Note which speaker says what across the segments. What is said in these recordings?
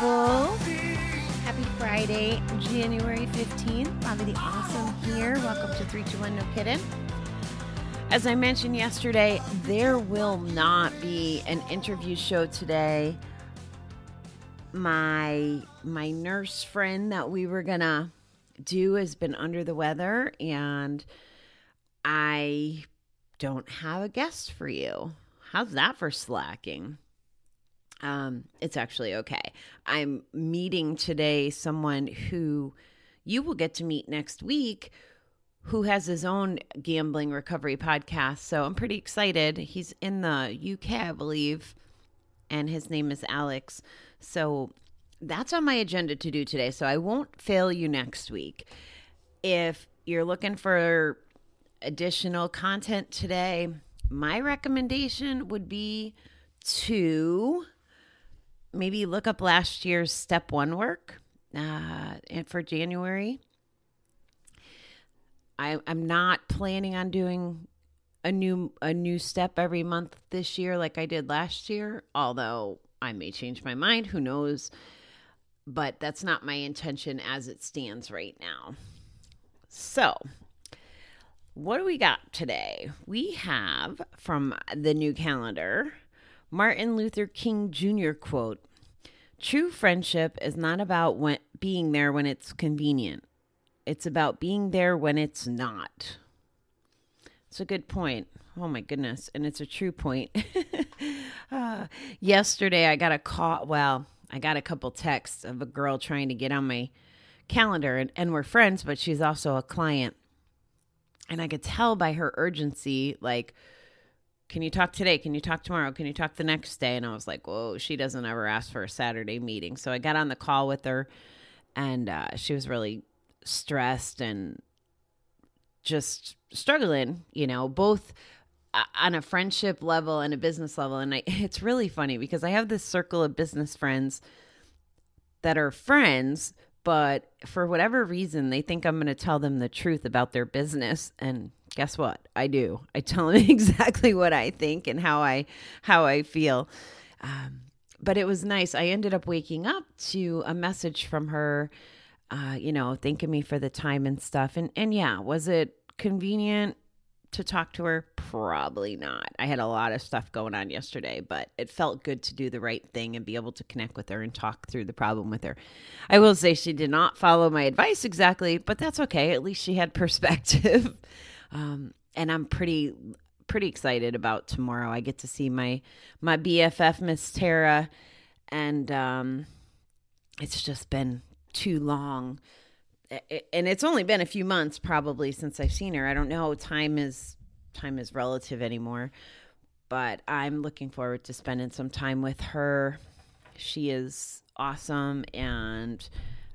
Speaker 1: people. Happy Friday, January 15th. Bobby the Awesome here. Welcome to 321 No Kidding. As I mentioned yesterday, there will not be an interview show today. My my nurse friend that we were gonna do has been under the weather and I don't have a guest for you. How's that for slacking? Um, it's actually okay. I'm meeting today someone who you will get to meet next week who has his own gambling recovery podcast. So I'm pretty excited. He's in the UK, I believe, and his name is Alex. So that's on my agenda to do today. So I won't fail you next week. If you're looking for additional content today, my recommendation would be to maybe look up last year's step one work uh, and for January. I, I'm not planning on doing a new a new step every month this year like I did last year, although I may change my mind, who knows. But that's not my intention as it stands right now. So, what do we got today? We have from the new calendar Martin Luther King Jr. quote True friendship is not about when, being there when it's convenient, it's about being there when it's not. It's a good point. Oh my goodness. And it's a true point. uh, yesterday, I got a call. Well, I got a couple texts of a girl trying to get on my calendar, and, and we're friends, but she's also a client. And I could tell by her urgency, like, can you talk today? Can you talk tomorrow? Can you talk the next day? And I was like, whoa, she doesn't ever ask for a Saturday meeting. So I got on the call with her, and uh, she was really stressed and just struggling, you know, both uh, on a friendship level and a business level. And I, it's really funny because I have this circle of business friends that are friends, but for whatever reason, they think I'm going to tell them the truth about their business. And guess what? I do. I tell them exactly what I think and how I how I feel. Um, but it was nice. I ended up waking up to a message from her, uh, you know, thanking me for the time and stuff. And and yeah, was it convenient to talk to her? Probably not. I had a lot of stuff going on yesterday, but it felt good to do the right thing and be able to connect with her and talk through the problem with her. I will say she did not follow my advice exactly, but that's okay. At least she had perspective. Um, and I'm pretty pretty excited about tomorrow. I get to see my my BFF Miss Tara and um it's just been too long and it's only been a few months probably since I've seen her. I don't know. Time is time is relative anymore, but I'm looking forward to spending some time with her. She is awesome, and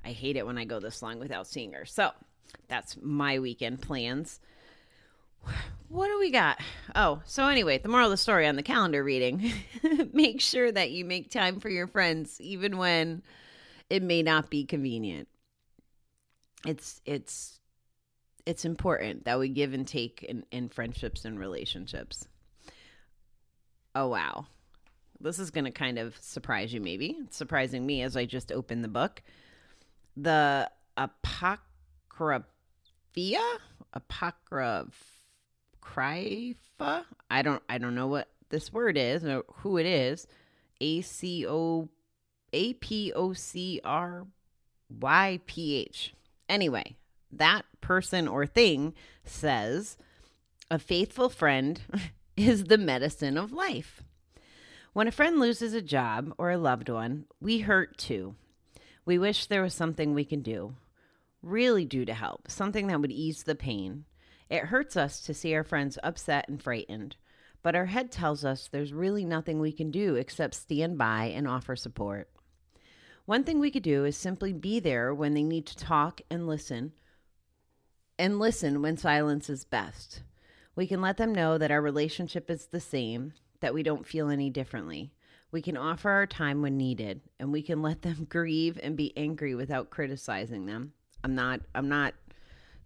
Speaker 1: I hate it when I go this long without seeing her. So that's my weekend plans. What do we got? Oh, so anyway, the moral of the story on the calendar reading make sure that you make time for your friends, even when it may not be convenient it's it's it's important that we give and take in, in friendships and relationships. Oh wow. This is gonna kind of surprise you, maybe. It's surprising me as I just opened the book. The Apocrypha Apocrypha I don't I don't know what this word is or who it is. A C O A P O C R Y P H. Anyway, that person or thing says, a faithful friend is the medicine of life. When a friend loses a job or a loved one, we hurt too. We wish there was something we can do, really do to help, something that would ease the pain. It hurts us to see our friends upset and frightened, but our head tells us there's really nothing we can do except stand by and offer support. One thing we could do is simply be there when they need to talk and listen, and listen when silence is best. We can let them know that our relationship is the same, that we don't feel any differently. We can offer our time when needed, and we can let them grieve and be angry without criticizing them. I'm not I'm not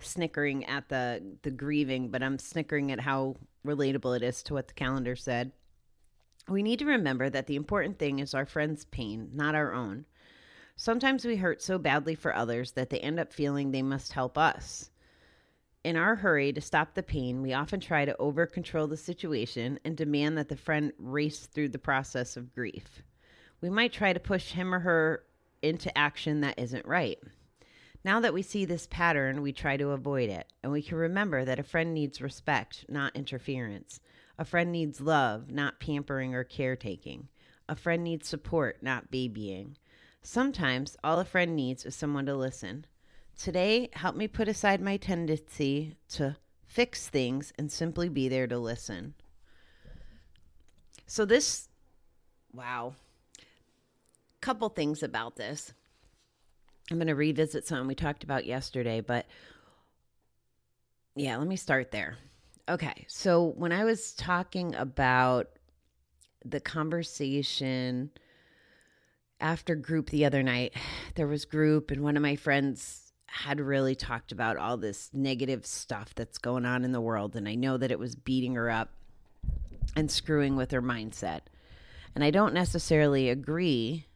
Speaker 1: snickering at the the grieving, but I'm snickering at how relatable it is to what the calendar said. We need to remember that the important thing is our friend's pain, not our own. Sometimes we hurt so badly for others that they end up feeling they must help us. In our hurry to stop the pain, we often try to over control the situation and demand that the friend race through the process of grief. We might try to push him or her into action that isn't right. Now that we see this pattern, we try to avoid it, and we can remember that a friend needs respect, not interference. A friend needs love, not pampering or caretaking. A friend needs support, not babying. Sometimes all a friend needs is someone to listen. Today, help me put aside my tendency to fix things and simply be there to listen. So, this, wow, couple things about this. I'm going to revisit something we talked about yesterday, but yeah, let me start there. Okay, so when I was talking about the conversation after group the other night, there was group, and one of my friends had really talked about all this negative stuff that's going on in the world. And I know that it was beating her up and screwing with her mindset. And I don't necessarily agree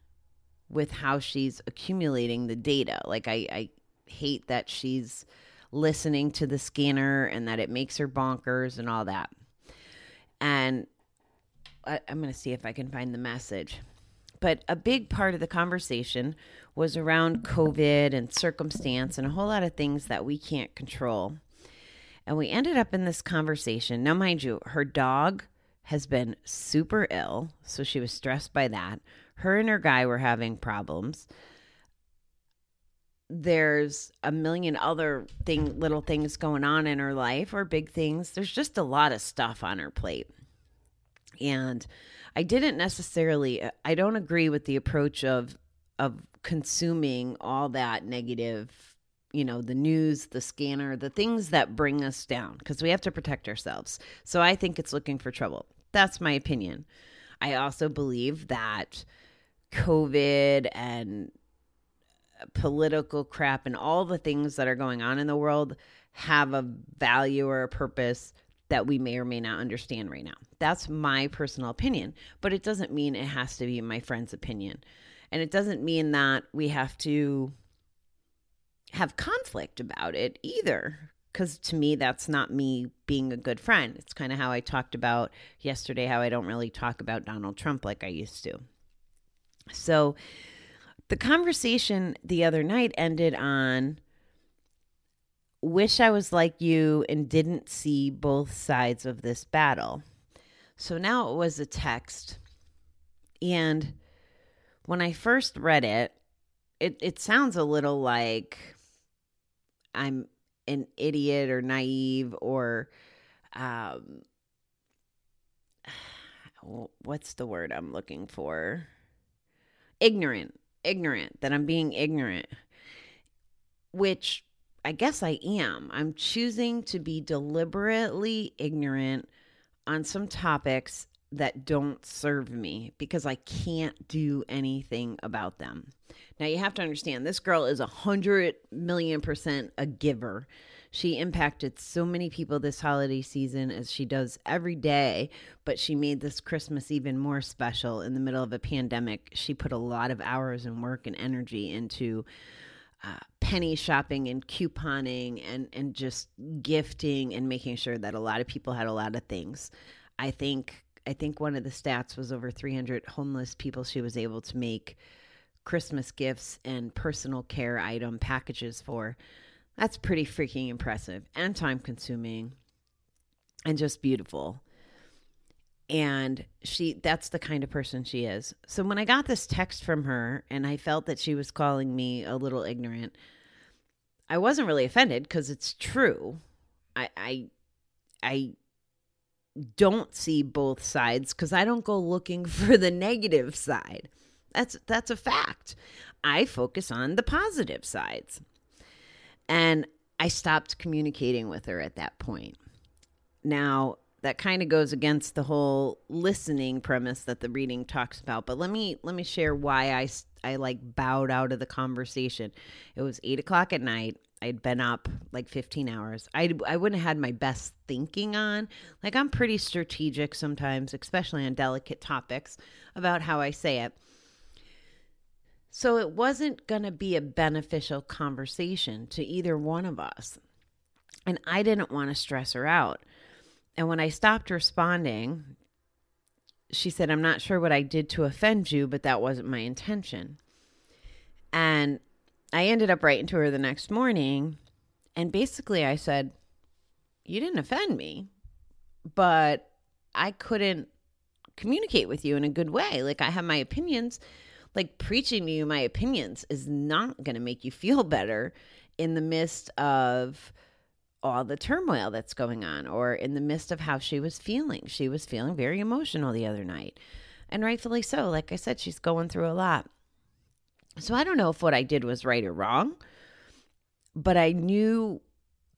Speaker 1: with how she's accumulating the data. Like, I, I hate that she's listening to the scanner and that it makes her bonkers and all that. And I, I'm going to see if I can find the message. But a big part of the conversation was around COVID and circumstance and a whole lot of things that we can't control. And we ended up in this conversation. Now, mind you, her dog has been super ill, so she was stressed by that. Her and her guy were having problems. There's a million other thing little things going on in her life or big things. There's just a lot of stuff on her plate. And I didn't necessarily I don't agree with the approach of of consuming all that negative you know the news the scanner the things that bring us down because we have to protect ourselves so i think it's looking for trouble that's my opinion i also believe that covid and political crap and all the things that are going on in the world have a value or a purpose that we may or may not understand right now. That's my personal opinion, but it doesn't mean it has to be my friend's opinion. And it doesn't mean that we have to have conflict about it either. Because to me, that's not me being a good friend. It's kind of how I talked about yesterday, how I don't really talk about Donald Trump like I used to. So the conversation the other night ended on wish I was like you and didn't see both sides of this battle. So now it was a text. And when I first read it, it, it sounds a little like I'm an idiot or naive or um, what's the word I'm looking for? Ignorant. Ignorant, that I'm being ignorant, which I guess I am. I'm choosing to be deliberately ignorant on some topics that don't serve me because I can't do anything about them. Now, you have to understand this girl is a hundred million percent a giver. She impacted so many people this holiday season as she does every day, but she made this Christmas even more special in the middle of a pandemic. She put a lot of hours and work and energy into uh, penny shopping and couponing and and just gifting and making sure that a lot of people had a lot of things. I think I think one of the stats was over 300 homeless people she was able to make Christmas gifts and personal care item packages for. That's pretty freaking impressive and time consuming and just beautiful. And she that's the kind of person she is. So when i got this text from her and i felt that she was calling me a little ignorant i wasn't really offended because it's true. I i i don't see both sides because i don't go looking for the negative side that's that's a fact i focus on the positive sides and i stopped communicating with her at that point now that kind of goes against the whole listening premise that the reading talks about. But let me let me share why I I like bowed out of the conversation. It was eight o'clock at night. I'd been up like 15 hours. I, I wouldn't have had my best thinking on. Like, I'm pretty strategic sometimes, especially on delicate topics about how I say it. So, it wasn't going to be a beneficial conversation to either one of us. And I didn't want to stress her out. And when I stopped responding, she said, I'm not sure what I did to offend you, but that wasn't my intention. And I ended up writing to her the next morning. And basically, I said, You didn't offend me, but I couldn't communicate with you in a good way. Like, I have my opinions. Like, preaching to you my opinions is not going to make you feel better in the midst of all the turmoil that's going on or in the midst of how she was feeling. She was feeling very emotional the other night. And rightfully so. Like I said, she's going through a lot. So I don't know if what I did was right or wrong, but I knew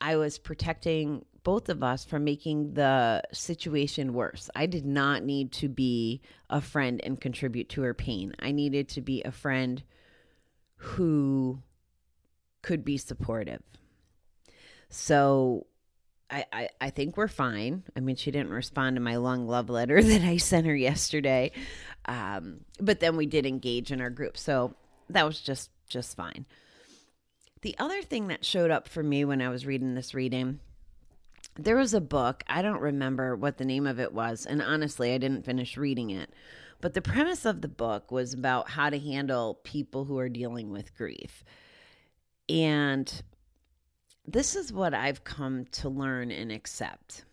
Speaker 1: I was protecting both of us from making the situation worse. I did not need to be a friend and contribute to her pain. I needed to be a friend who could be supportive. So I, I, I think we're fine. I mean, she didn't respond to my long love letter that I sent her yesterday. Um, but then we did engage in our group. So that was just just fine. The other thing that showed up for me when I was reading this reading, there was a book, I don't remember what the name of it was, and honestly, I didn't finish reading it. But the premise of the book was about how to handle people who are dealing with grief. And this is what I've come to learn and accept.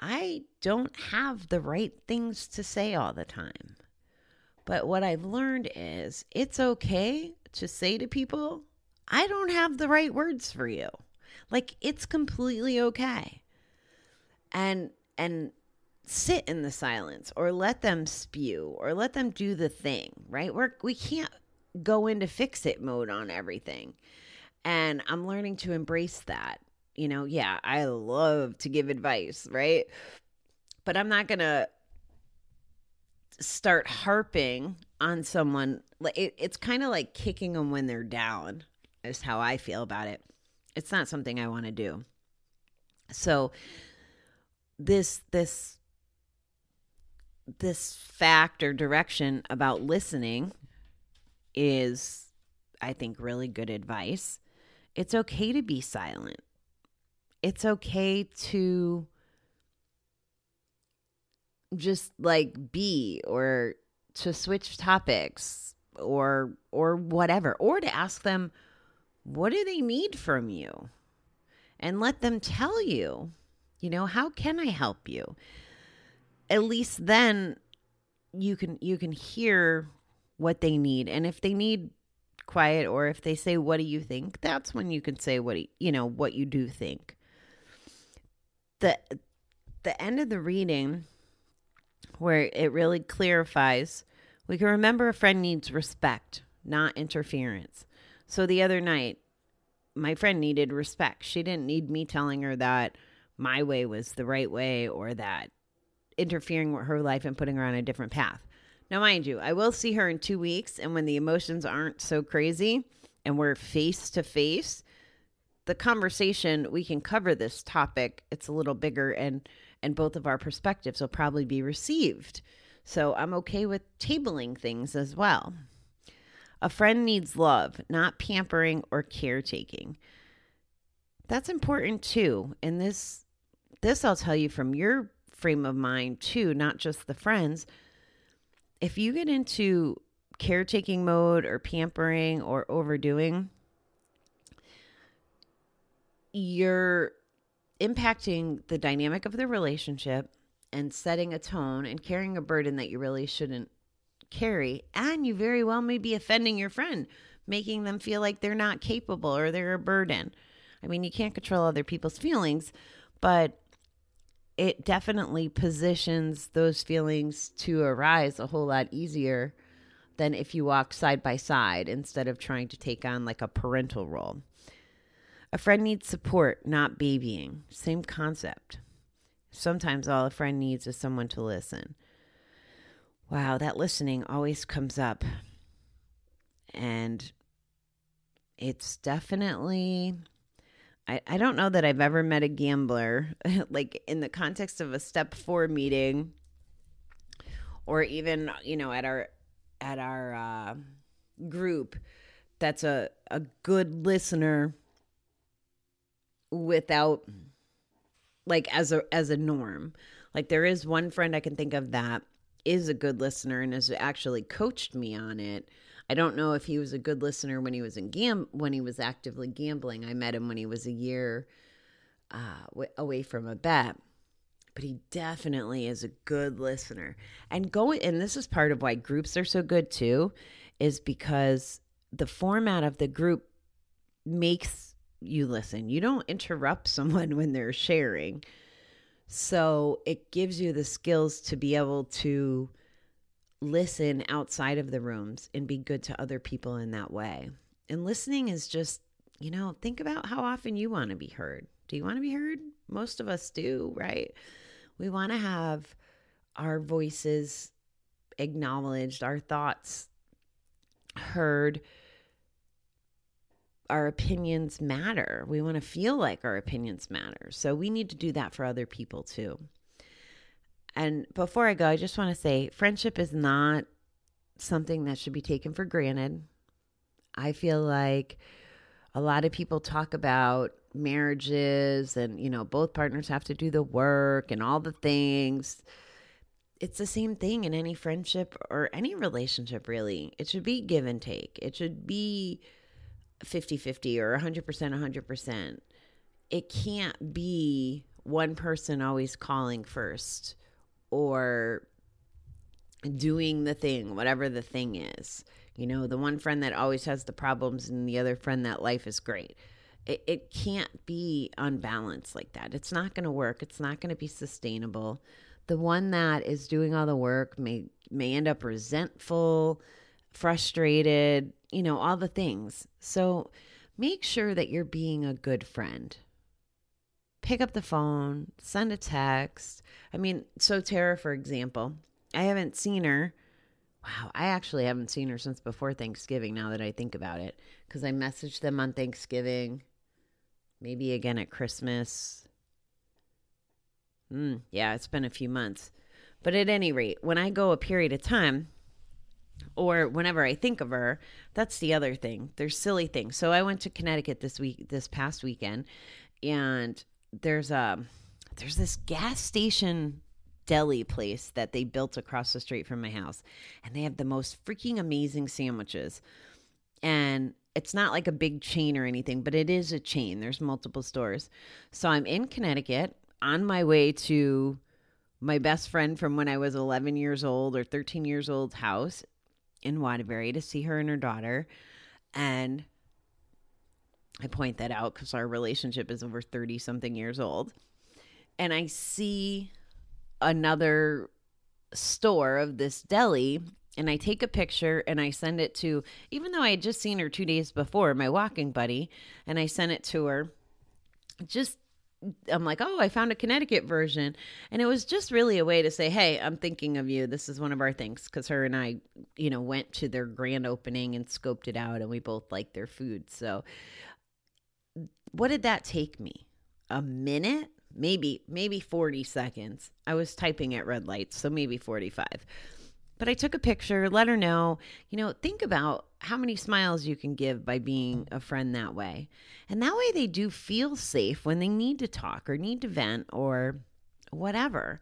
Speaker 1: I don't have the right things to say all the time. But what I've learned is it's okay to say to people, I don't have the right words for you. Like it's completely okay. And and sit in the silence or let them spew or let them do the thing, right? We're we can't go into fix it mode on everything. And I'm learning to embrace that. You know, yeah, I love to give advice, right? But I'm not going to start harping on someone. It, it's kind of like kicking them when they're down, is how I feel about it. It's not something I want to do. So, this, this, this fact or direction about listening is, I think, really good advice. It's okay to be silent. It's okay to just like be or to switch topics or or whatever or to ask them what do they need from you? And let them tell you you know how can i help you? At least then you can you can hear what they need. And if they need quiet or if they say what do you think? that's when you can say what you, you know what you do think. The the end of the reading where it really clarifies we can remember a friend needs respect not interference. So the other night my friend needed respect. She didn't need me telling her that my way was the right way or that interfering with her life and putting her on a different path. Now, mind you, I will see her in two weeks, and when the emotions aren't so crazy and we're face to face, the conversation we can cover this topic. It's a little bigger, and and both of our perspectives will probably be received. So I'm okay with tabling things as well. A friend needs love, not pampering or caretaking. That's important too. And this this I'll tell you from your frame of mind too, not just the friends if you get into caretaking mode or pampering or overdoing, you're impacting the dynamic of the relationship and setting a tone and carrying a burden that you really shouldn't carry. And you very well may be offending your friend, making them feel like they're not capable or they're a burden. I mean, you can't control other people's feelings, but it definitely positions those feelings to arise a whole lot easier than if you walk side by side instead of trying to take on like a parental role. A friend needs support, not babying. Same concept. Sometimes all a friend needs is someone to listen. Wow, that listening always comes up. And it's definitely I, don't know that I've ever met a gambler like in the context of a step four meeting or even, you know, at our at our uh, group that's a, a good listener without like as a as a norm. Like there is one friend I can think of that is a good listener and has actually coached me on it. I don't know if he was a good listener when he was in gam when he was actively gambling. I met him when he was a year uh, w- away from a bet, but he definitely is a good listener. And going and this is part of why groups are so good too, is because the format of the group makes you listen. You don't interrupt someone when they're sharing. So it gives you the skills to be able to listen outside of the rooms and be good to other people in that way. And listening is just, you know, think about how often you want to be heard. Do you want to be heard? Most of us do, right? We want to have our voices acknowledged, our thoughts heard our opinions matter. We want to feel like our opinions matter. So we need to do that for other people too. And before I go, I just want to say friendship is not something that should be taken for granted. I feel like a lot of people talk about marriages and, you know, both partners have to do the work and all the things. It's the same thing in any friendship or any relationship, really. It should be give and take. It should be 50 50 or 100% 100%. It can't be one person always calling first or doing the thing, whatever the thing is. You know, the one friend that always has the problems and the other friend that life is great. It, it can't be unbalanced like that. It's not going to work. It's not going to be sustainable. The one that is doing all the work may may end up resentful, frustrated, you know, all the things. So make sure that you're being a good friend. Pick up the phone, send a text. I mean, so Tara, for example, I haven't seen her. Wow, I actually haven't seen her since before Thanksgiving now that I think about it. Because I messaged them on Thanksgiving, maybe again at Christmas. Mm, yeah, it's been a few months. But at any rate, when I go a period of time, or whenever I think of her, that's the other thing. There's silly things. So I went to Connecticut this week, this past weekend, and there's a there's this gas station deli place that they built across the street from my house, and they have the most freaking amazing sandwiches. And it's not like a big chain or anything, but it is a chain. There's multiple stores. So I'm in Connecticut on my way to my best friend from when I was 11 years old or 13 years old house in Waterbury to see her and her daughter. And I point that out because our relationship is over 30 something years old. And I see another store of this deli and I take a picture and I send it to, even though I had just seen her two days before, my walking buddy, and I sent it to her just I'm like, oh, I found a Connecticut version. And it was just really a way to say, hey, I'm thinking of you. This is one of our things. Because her and I, you know, went to their grand opening and scoped it out, and we both liked their food. So, what did that take me? A minute? Maybe, maybe 40 seconds. I was typing at red lights, so maybe 45. But I took a picture, let her know, you know, think about how many smiles you can give by being a friend that way. And that way they do feel safe when they need to talk or need to vent or whatever.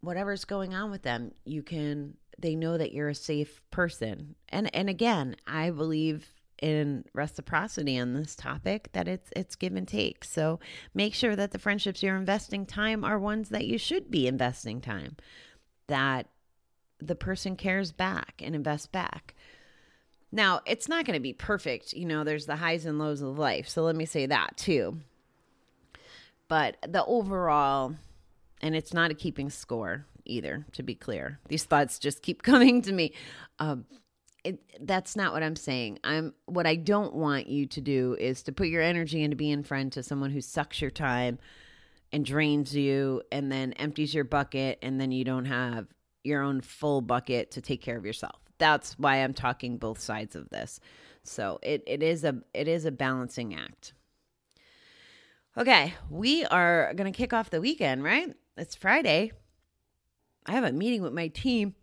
Speaker 1: Whatever's going on with them, you can they know that you're a safe person. And and again, I believe in reciprocity on this topic that it's it's give and take. So make sure that the friendships you're investing time are ones that you should be investing time. That the person cares back and invests back. Now, it's not going to be perfect. You know, there's the highs and lows of life. So let me say that too. But the overall, and it's not a keeping score either, to be clear. These thoughts just keep coming to me. Um, it, that's not what I'm saying. I'm what I don't want you to do is to put your energy into being friend to someone who sucks your time and drains you and then empties your bucket and then you don't have your own full bucket to take care of yourself. That's why I'm talking both sides of this. So it, it is a it is a balancing act. Okay, we are gonna kick off the weekend, right? It's Friday. I have a meeting with my team.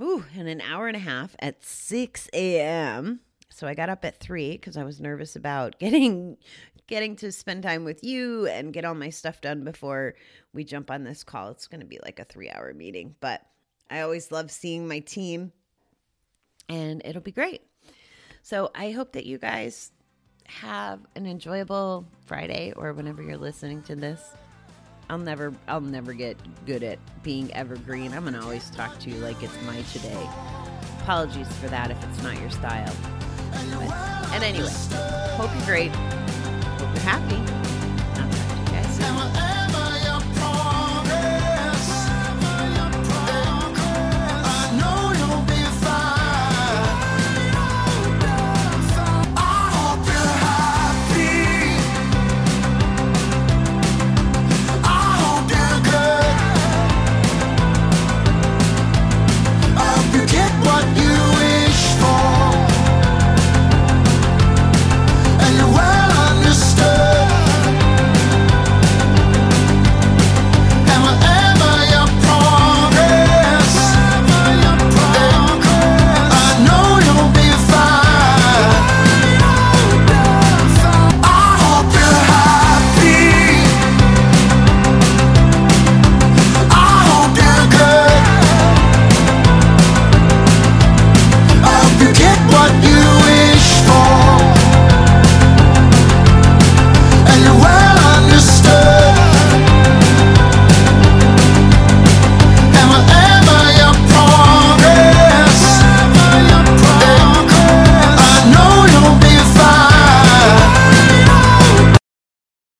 Speaker 1: Ooh, in an hour and a half at 6 a.m. So I got up at three because I was nervous about getting getting to spend time with you and get all my stuff done before we jump on this call. It's to be like a three hour meeting, but I always love seeing my team and it'll be great. So I hope that you guys have an enjoyable Friday or whenever you're listening to this. I'll never I'll never get good at being evergreen. I'm gonna always talk to you like it's my today. Apologies for that if it's not your style. And anyway, hope you're great. Hope you're happy. I'll talk to you guys soon.